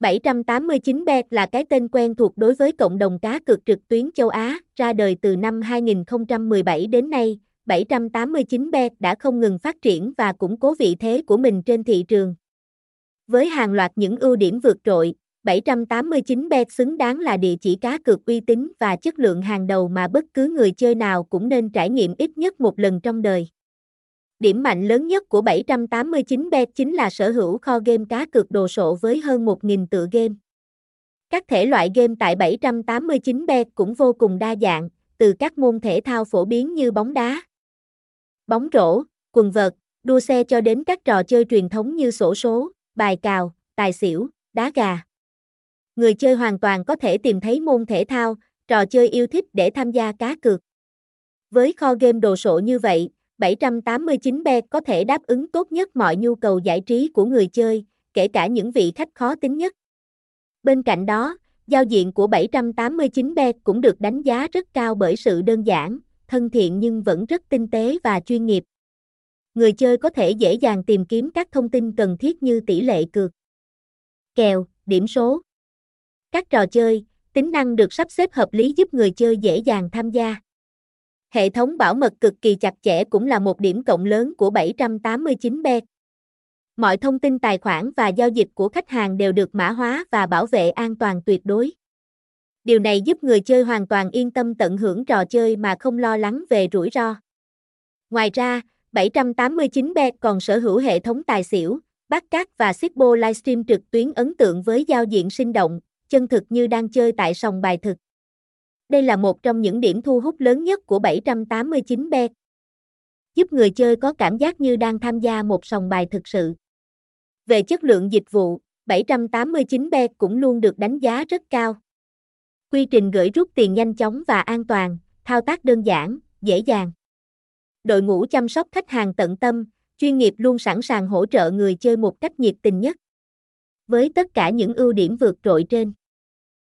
789bet là cái tên quen thuộc đối với cộng đồng cá cược trực tuyến châu Á, ra đời từ năm 2017 đến nay, 789bet đã không ngừng phát triển và củng cố vị thế của mình trên thị trường. Với hàng loạt những ưu điểm vượt trội, 789bet xứng đáng là địa chỉ cá cược uy tín và chất lượng hàng đầu mà bất cứ người chơi nào cũng nên trải nghiệm ít nhất một lần trong đời. Điểm mạnh lớn nhất của 789bet chính là sở hữu kho game cá cược đồ sộ với hơn 1.000 tựa game. Các thể loại game tại 789bet cũng vô cùng đa dạng, từ các môn thể thao phổ biến như bóng đá, bóng rổ, quần vợt, đua xe cho đến các trò chơi truyền thống như sổ số, bài cào, tài xỉu, đá gà. Người chơi hoàn toàn có thể tìm thấy môn thể thao, trò chơi yêu thích để tham gia cá cược. Với kho game đồ sộ như vậy, 789B có thể đáp ứng tốt nhất mọi nhu cầu giải trí của người chơi, kể cả những vị khách khó tính nhất. Bên cạnh đó, giao diện của 789B cũng được đánh giá rất cao bởi sự đơn giản, thân thiện nhưng vẫn rất tinh tế và chuyên nghiệp. Người chơi có thể dễ dàng tìm kiếm các thông tin cần thiết như tỷ lệ cược, kèo, điểm số. Các trò chơi, tính năng được sắp xếp hợp lý giúp người chơi dễ dàng tham gia. Hệ thống bảo mật cực kỳ chặt chẽ cũng là một điểm cộng lớn của 789B. Mọi thông tin tài khoản và giao dịch của khách hàng đều được mã hóa và bảo vệ an toàn tuyệt đối. Điều này giúp người chơi hoàn toàn yên tâm tận hưởng trò chơi mà không lo lắng về rủi ro. Ngoài ra, 789bet còn sở hữu hệ thống tài xỉu, bát cát và Sipbo livestream trực tuyến ấn tượng với giao diện sinh động, chân thực như đang chơi tại sòng bài thực. Đây là một trong những điểm thu hút lớn nhất của 789bet. Giúp người chơi có cảm giác như đang tham gia một sòng bài thực sự. Về chất lượng dịch vụ, 789bet cũng luôn được đánh giá rất cao. Quy trình gửi rút tiền nhanh chóng và an toàn, thao tác đơn giản, dễ dàng. Đội ngũ chăm sóc khách hàng tận tâm, chuyên nghiệp luôn sẵn sàng hỗ trợ người chơi một cách nhiệt tình nhất. Với tất cả những ưu điểm vượt trội trên,